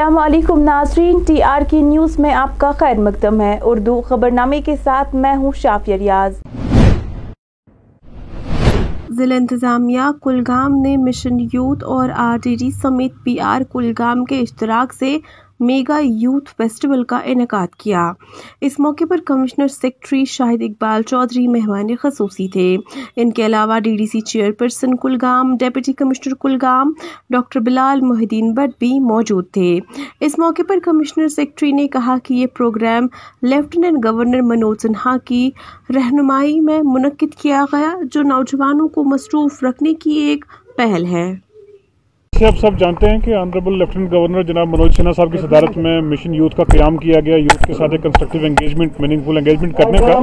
السلام علیکم ناظرین، ٹی آر کی نیوز میں آپ کا خیر مقدم ہے۔ اردو خبرنامے کے ساتھ میں ہوں شافیہ ریاض۔ ضلع انتظامیہ کلگام نے مشن یوتھ اور آر ٹی ڈی سمیت پی آر کلگام کے اشتراک سے میگا یوتھ فیسٹیول کا انعقاد کیا۔ اس موقع پر کمشنر سیکٹری شاہد اقبال چودھری مہمان خصوصی تھے۔ ان کے علاوہ D D C chairperson Kulgam, deputy commissioner Kulgam, doctor Bilal Mohiuddin Bhat بھی موجود تھے۔ اس موقع پر کمشنر سیکٹری نے کہا کہ یہ program lieutenant governor Manoj Sinha کی رہنمائی میں منعقد کیا گیا، جو نوجوانوں کو مصروف رکھنے کی ایک پہل ہے۔ آپ سب جانتے ہیں کہ آنریبل لیفٹیننٹ گورنر جناب منوج سنہا صاحب کی صدارت میں مشن یوتھ کا قیام کیا گیا. یوتھ کے ساتھ ایک constructive engagement meaningful engagement کرنے کا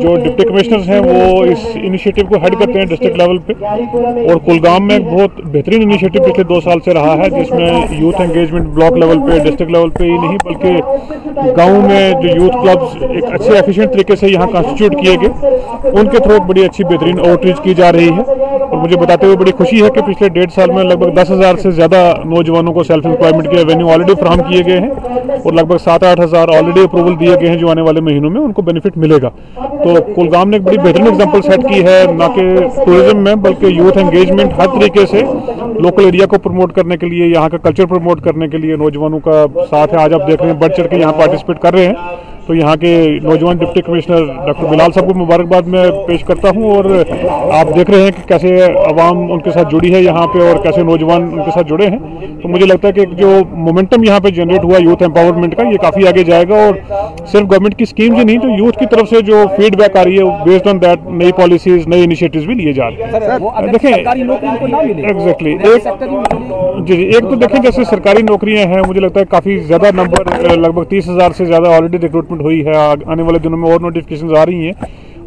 جو ڈپٹی کمشنرز ہیں وہ اس انیشیٹو کو ہیڈ کرتے ہیں ڈسٹرکٹ لیول پہ. اور کلگام میں ایک بہت بہترین انیشیٹو پچھلے دو سال سے رہا ہے جس میں یوتھ انگیجمنٹ بلاک لیول پہ ڈسٹرکٹ لیول پہ ہی نہیں بلکہ گاؤں میں جو یوتھ کلبز ایک اچھے ایفیشینٹ طریقے سے یہاں کانسٹیٹیوٹ کیے گئے. ان کے تھرو بڑی اچھی بہترین آؤٹ ریچ کی جا رہی ہے اور مجھے بتاتے ہوئے بڑی خوشی ہے کہ پچھلے ڈیڑھ سال میں لگ بھگ دس ہزار سے زیادہ نوجوانوں کو سیلف امپلائمنٹ کے ایونیو آلریڈی فراہم کیے گئے ہیں اور لگ بھگ سات آٹھ ہزار آلریڈی اپروول دیے گئے ہیں جو آنے والے مہینوں میں، ان کو بینیفٹ ملے گا۔ تو کلگام نے ایک بڑی بہترین اگزامپل سیٹ کی ہے، نہ کہ ٹورزم میں، بلکہ یوتھ انگیجمنٹ ہر طریقے سے لوکل ایریا کو پروموٹ کرنے کے لیے، یہاں کا کلچر پروموٹ کرنے کے لیے نوجوانوں کا ساتھ ہے۔ آج آپ دیکھ رہے ہیں، بڑھ چڑھ کے یہاں پارٹیسپیٹ کر رہے ہیں۔ تو یہاں کے نوجوان ڈپٹی کمشنر ڈاکٹر بلال صاحب کو مبارکباد میں پیش کرتا ہوں اور آپ دیکھ رہے ہیں کہ کیسے عوام ان کے ساتھ جڑی ہے یہاں پہ اور کیسے نوجوان ان کے ساتھ جڑے ہیں۔ تو مجھے لگتا ہے کہ جو مومنٹم یہاں پہ جنریٹ ہوا یوتھ امپاورمنٹ کا یہ کافی آگے جائے گا اور صرف گورنمنٹ کی اسکیمز ہی نہیں تو یوتھ کی طرف سے جو فیڈ بیک آ رہی ہے بیسڈ آن دیٹ نئی پالیسیز نئی انیشیٹوز بھی لیے جا رہے ہیں۔ دیکھیں ایگزیکٹلی جی جی ایک تو دیکھیں جیسے سرکاری نوکریاں ہیں مجھے لگتا ہے کافی زیادہ نمبر لگ بھگ تیس ہزار سے زیادہ آلریڈی ریکروٹمنٹ ہوئی ہے آنے والے دنوں میں اور نوٹیفکیشنز آ رہی ہیں۔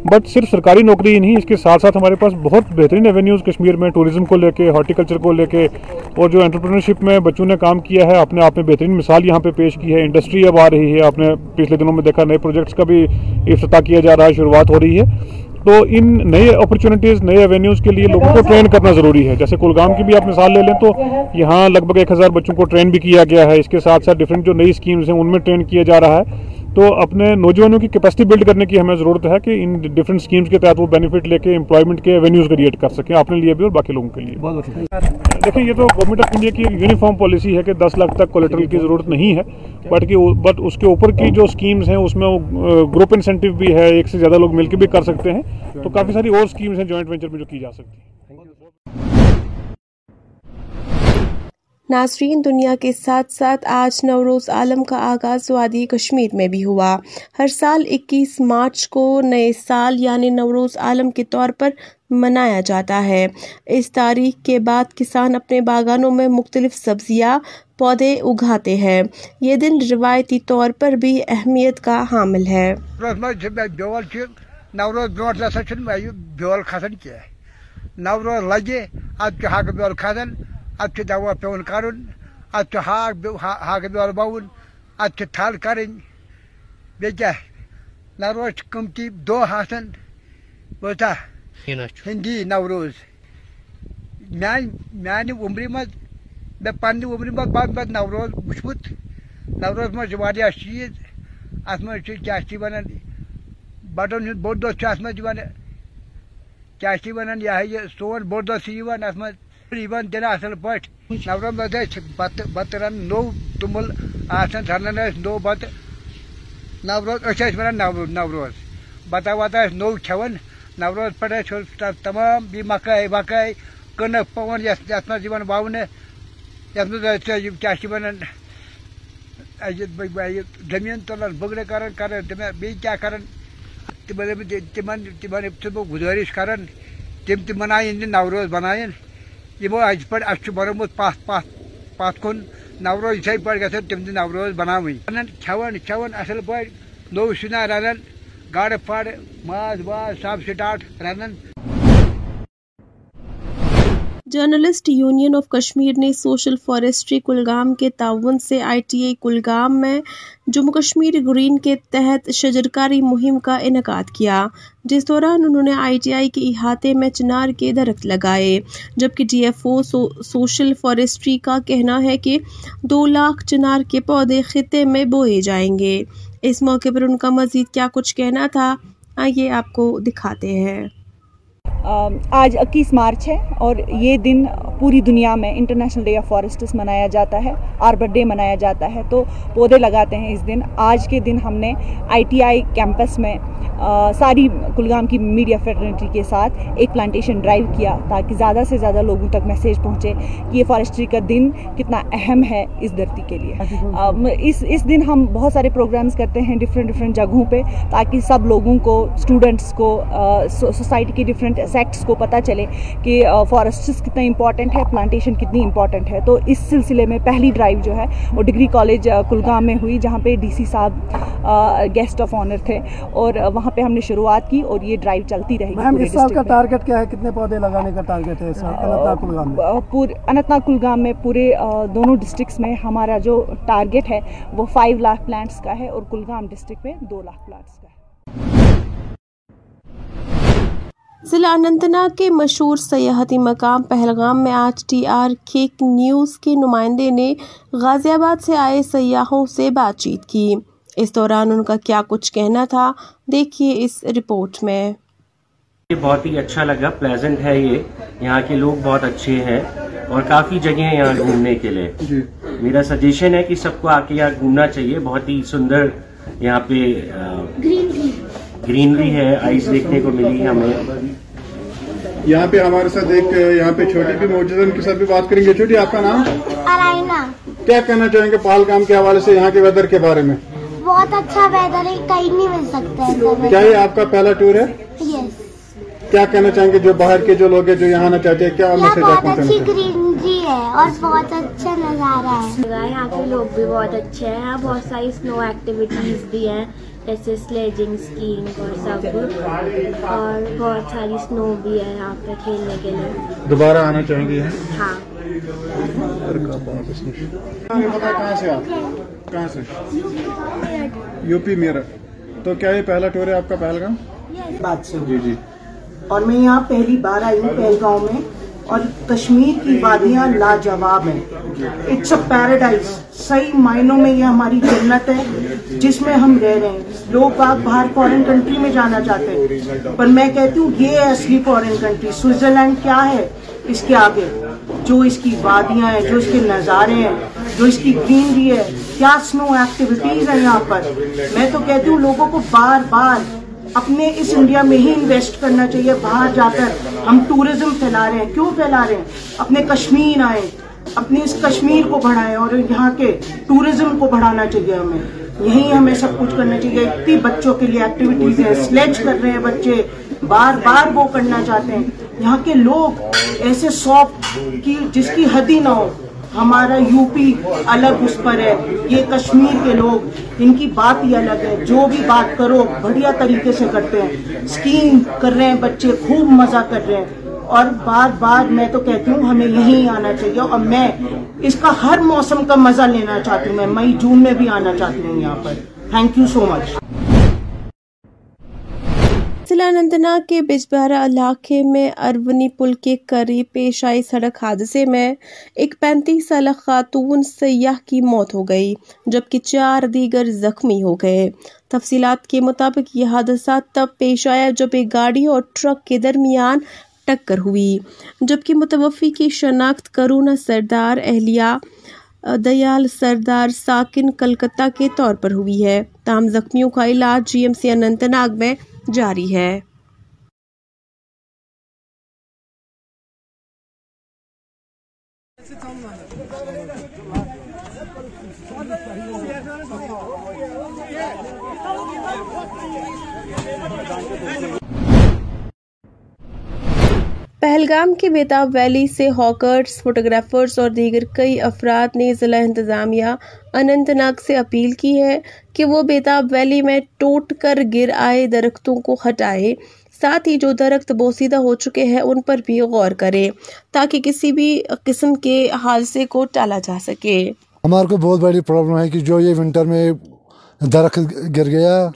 بٹ صرف سرکاری نوکری ہی نہیں، اس کے ساتھ ساتھ ہمارے پاس بہت بہترین ایونیوز کشمیر میں ٹوریزم کو لے کے ہارٹیکلچر کو لے کے اور جو انٹرپرینرشپ میں بچوں نے کام کیا ہے، اپنے آپ میں بہترین مثال یہاں پہ پیش کی ہے۔ انڈسٹری اب آ رہی ہے، آپ نے پچھلے دنوں میں دیکھا نئے پروجیکٹس کا بھی افتتاح کیا جا رہا ہے، شروعات ہو رہی ہے۔ تو ان نئے اپرچونیٹیز نئے ایونیوز کے لیے لوگوں کو ٹرین کرنا ضروری ہے۔ جیسے کلگام کی بھی آپ مثال لے لیں تو یہاں لگ بھگ ایک ہزار بچوں کو ٹرین بھی کیا گیا ہے۔ اس کے ساتھ ساتھ ڈفرینٹ جو نئی اسکیمز ہیں، ان میں ٹرین کیا جا رہا ہے۔ تو اپنے نوجوانوں کی کیپیسٹی بلڈ کرنے کی ہمیں ضرورت ہے کہ ان ڈفرینٹ اسکیمز کے تحت وہ بینیفٹ لے کے امپلائمنٹ کے ایونیوز کریٹ کر سکیں اپنے لیے بھی اور باقی لوگوں کے لیے دیکھیں یہ تو گورنمنٹ آف انڈیا کی یونیفارم پالیسی ہے کہ دس لاکھ تک کولیٹرل کی ضرورت نہیں ہے بٹ کہ بٹ اس کے اوپر کی جو اسکیمز ہیں اس میں گروپ انسینٹیو بھی ہے ایک سے زیادہ لوگ مل کے بھی کر سکتے ہیں۔ تو کافی ساری اور اسکیمز ہیں جوائنٹ وینچر میں جو کی جا سکتی ہیں۔ ناظرین، دنیا کے ساتھ ساتھ آج نوروز عالم کا آغاز وادی کشمیر میں بھی ہوا۔ ہر سال اکیس مارچ کو نئے سال یعنی نوروز عالم کے طور پر منایا جاتا ہے۔ اس تاریخ کے بعد کسان اپنے باغانوں میں مختلف سبزیاں، پودے اگاتے ہیں۔ یہ دن روایتی طور پر بھی اہمیت کا حامل ہے۔ نوروز اد دوا پیون کرن اد ہاک ہاک بیول بون اد تھل کریں بی کیا نوروز قمتی دہ آسان بوتا ہندی نوروز. میان میانہ عمر مز مے پنہ عمر مز بد بد نوروز وچمت نوروز مز واریاہ چیز ات مز کیا ونان بڑن ہند بوڑ دہ ات مز کیا ونان یہ سون بوڑ دہ سے ات مز دن اصل پہ نوروز بت بت رن نو تومل آسان رنان نو بت نوروز اچھا ونان نوروز بتا وتا نو کھان نوروز پہ تمام یہ مکائی وکائی کنک پون یت مز وون یت مز کیا ونان زمین تلان بگڑے کران کران بی کیا کران تمن تمن تمن بہ گزارش کران تم تہ منائن نوروز بنائن یمو از پہ اس بنومت پت پت پت کن، نوروز یتھے پہ گھن تم تہ نوروز بناویں کھان کھان اصل پہ نو سنا رنان گاڑ پڑ ماز واز سب سٹاٹ رنان جرنلسٹ یونین آف کشمیر نے سوشل فارسٹری کلگام کے تعاون سے آئی ٹی آئی کلگام میں جموں کشمیر گرین کے تحت شجرکاری مہم کا انعقاد کیا، جس دوران انہوں نے آئی ٹی آئی کے احاطے میں چنار کے درخت لگائے۔ جبکہ D F O social forestry کا کہنا ہے کہ دو لاکھ چنار کے پودے خطے میں بوئے جائیں گے۔ اس موقع پر ان کا مزید کیا کچھ کہنا تھا، آئیے آپ کو دکھاتے ہیں۔ آج اکیس مارچ ہے اور یہ دن پوری دنیا میں انٹرنیشنل ڈے آف فارسٹس منایا جاتا ہے آربر ڈے منایا جاتا ہے۔ تو پودے لگاتے ہیں اس دن۔ آج کے دن ہم نے آئی ٹی آئی کیمپس میں ساری کلگام کی میڈیا فیڈرنٹی کے ساتھ ایک پلانٹیشن ڈرائیو کیا تاکہ زیادہ سے زیادہ لوگوں تک میسیج پہنچے کہ یہ فارسٹری کا دن کتنا اہم ہے اس دھرتی کے لیے۔ اس اس دن ہم بہت سارے پروگرامز کرتے ہیں ڈفرینٹ ڈفرینٹ جگہوں پہ تاکہ سب لوگوں کو اسٹوڈنٹس کو سوسائٹی کے ڈفرینٹ سیکٹس کو پتہ چلے کہ فارسٹس کتنا امپورٹنٹ ہے پلانٹیشن کتنی امپورٹنٹ ہے تو اس سلسلے میں پہلی ڈرائیو جو ہے وہ ڈگری کالج کلگام میں ہوئی جہاں پہ ڈی سی صاحب گیسٹ آف آنر تھے اور وہاں پہ ہم نے شروعات کی اور یہ ڈرائیو چلتی رہی میم اس سال کا ٹارگٹ کیا ہے؟ کتنے پودے لگانے کا ٹارگٹ ہے انت ناگ کلگام میں. پورے دونوں ڈسٹرکس میں ہمارا جو ٹارگٹ ہے وہ فائیو لاکھ پلانٹس کا ہے اور کلگام ڈسٹرکٹ میں دو لاکھ پلانٹس کا ہے۔ ضلع اننت ناگ کے مشہور سیاحتی مقام پہلگام میں آج ٹی آر کیک نیوز کے نمائندے نے غازی آباد سے آئے سیاحوں سے بات چیت کی۔ اس دوران ان کا کیا کچھ کہنا تھا دیکھیے اس رپورٹ میں۔ بہت ہی اچھا لگا پلیزنٹ ہے یہ۔ یہاں کے لوگ بہت اچھے ہیں اور کافی جگہ ہیں یہاں گھومنے کے لیے۔ جی۔ میرا سجیشن ہے کہ سب کو آ کے یہاں گھومنا چاہیے بہت ہی سندر یہاں پہ گرینری ہے آئس دیکھنے کو ملی ہمیں۔ یہاں پہ ہمارے ساتھ ایک یہاں پہ چھوٹی بھی موجود ہے ان کے ساتھ بھی بات کریں گے۔ چھوٹی آپ کا نام؟ کیا کہنا چاہیں گے پال کام کے حوالے سے یہاں کے ویدر کے بارے میں؟ بہت اچھا ویدر ہے کہیں نہیں مل سکتا کیا یہ آپ کا پہلا ٹور ہے؟ کیا کہنا چاہیں گے جو باہر کے جو لوگ ہیں جو یہاں آنا چاہتے ہیں؟ کیا بہت اچھی گرینری ہے اور بہت اچھا نظارہ ہے۔ یہاں کے لوگ بھی بہت اچھے ہیں۔ بہت ساری اسنو ایکٹیویٹیز بھی ہیں جیسے سلیجنگ اسکیئنگ اور سب۔ اور بہت ساری اسنو بھی ہے یہاں پہ کھیلنے کے لیے۔ دوبارہ آنا چاہیں گے ہاں۔ کہاں سے آپ؟ کہاں سے؟ یو پی میرا تو کیا یہ پہلا ٹور ہے آپ کا پہلگام؟ بات سے جی جی۔ اور میں یہاں پہلی بار آئی ہوں پہلگاؤں میں۔ اور کشمیر کی وادیاں لاجواب ہیں۔ اٹس اے پیراڈائز صحیح معنوں میں یہ ہماری جنت ہے جس میں ہم رہ رہے ہیں۔ لوگ آپ باہر فورن کنٹری میں جانا چاہتے ہیں۔ پر میں کہتی ہوں یہ ہے اصلی فورن کنٹری سوئٹزرلینڈ کیا ہے؟ اس کے آگے۔ جو اس کی وادیاں ہیں، جو اس کے نظارے ہیں، جو اس کی گرینری ہے۔ کیا سنو ایکٹیویٹیز ہیں یہاں پر؟ میں تو کہتی ہوں لوگوں کو بار بار اپنے اس انڈیا میں ہی انویسٹ کرنا چاہیے، باہر جا کر ہم ٹورزم پھیلا رہے ہیں۔ کیوں پھیلا رہے ہیں؟ اپنے کشمیر آئیں، اپنے اس کشمیر کو بڑھائیں اور یہاں کے ٹورزم کو بڑھانا چاہیے ہمیں۔ یہی ہمیں سب کچھ کرنا چاہیے۔ اتنی بچوں کے لیے ایکٹیویٹیز ہیں سلیچ کر رہے ہیں بچے۔ بار بار وہ کرنا چاہتے ہیں۔ یہاں کے لوگ ایسے سافٹ کی، جس کی حد ہی نہ ہو۔ ہمارا یو پی الگ اس پر ہے۔ یہ کشمیر کے لوگ، ان کی بات ہی الگ ہے۔ جو بھی بات کرو، بڑھیا طریقے سے کرتے ہیں۔ اسکیم کر رہے ہیں بچے، خوب مزہ کر رہے ہیں۔ اور بار بار میں تو کہتی ہوں، ہمیں یہیں آنا چاہیے۔ اور میں اس کا ہر موسم کا مزہ لینا چاہتی ہوں۔ میں مئی، جون میں بھی آنا چاہتی ہوں یہاں پر۔ تھینک یو سو مچ ضلع انتناگ کے بجبہرا علاقے میں ارونی پل کے قریب پیش آئی سڑک حادثے میں ایک پینتیس سالہ خاتون سیاح کی موت ہو گئی، جبکہ چار دیگر زخمی ہو گئے۔ تفصیلات کے مطابق یہ حادثہ تب پیش آیا جب ایک گاڑی اور ٹرک کے درمیان ٹکر ہوئی، جبکہ متوفی کی شناخت کرونا سردار اہلیہ دیال سردار ساکن کلکتہ کے طور پر ہوئی ہے۔ تاہم زخمیوں کا علاج G M C Anant Nag میں جاری ہے۔ پہلگام کے بیتاب ویلی سے ہاکرز فوٹوگرافرز اور دیگر کئی افراد نے ضلع انتظامیہ اننت ناگ سے اپیل کی ہے کہ وہ بیتاب ویلی میں ٹوٹ کر گر آئے درختوں کو ہٹائے۔ ساتھ ہی جو درخت بوسیدہ ہو چکے ہیں ان پر بھی غور کریں تاکہ کسی بھی قسم کے حادثے کو ٹالا جا سکے۔ ہمارے کو بہت بڑی پرابلم ہے کہ جو یہ ونٹر میں درخت گر گیا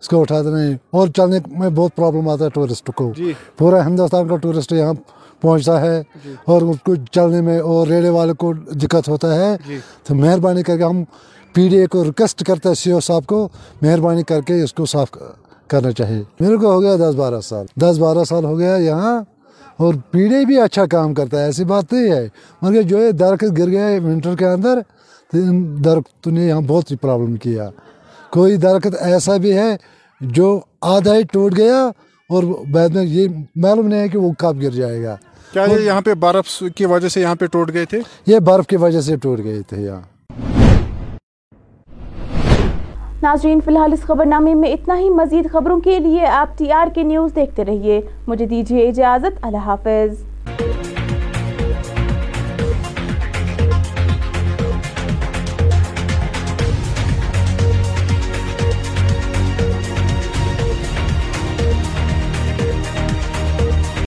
اس کو اٹھاتے نہیں اور چلنے میں بہت پرابلم آتا ہے ٹورسٹ کو۔ پورا ہندوستان کا ٹورسٹ یہاں پہنچتا ہے۔ اور اس کو چلنے میں اور ریڑے والے کو دقت ہوتا ہے۔ تو مہربانی کر کے ہم پی ڈی اے کو ریکویسٹ کرتے ہیں سی او صاحب کو۔ مہربانی کر کے اس کو صاف کرنا چاہیے۔ میرے کو ہو گیا دس بارہ سال۔ دس بارہ سال ہو گیا یہاں۔ اور پی ڈی اے بھی اچھا کام کرتا ہے ایسی بات نہیں ہے۔ مگر جو یہ درخت گر گیا ہے ونٹر کے اندر تو ان درختوں نے یہاں بہت ہی پرابلم کیا۔ کوئی درخت ایسا بھی ہے جو آدھا ہی ٹوٹ گیا اور بعد میں یہ معلوم نہیں ہے کہ وہ کب گر جائے گا۔ کیا یہ یہاں پہ برف کی وجہ سے یہاں پہ ٹوٹ گئے تھے؟ یہ برف کی وجہ سے ٹوٹ گئے تھے یہاں ناظرین فی الحال اس خبر نامے میں اتنا ہی مزید خبروں کے لیے آپ ٹی آر کے نیوز دیکھتے رہیے۔ مجھے دیجیے اجازت۔ اللہ حافظ۔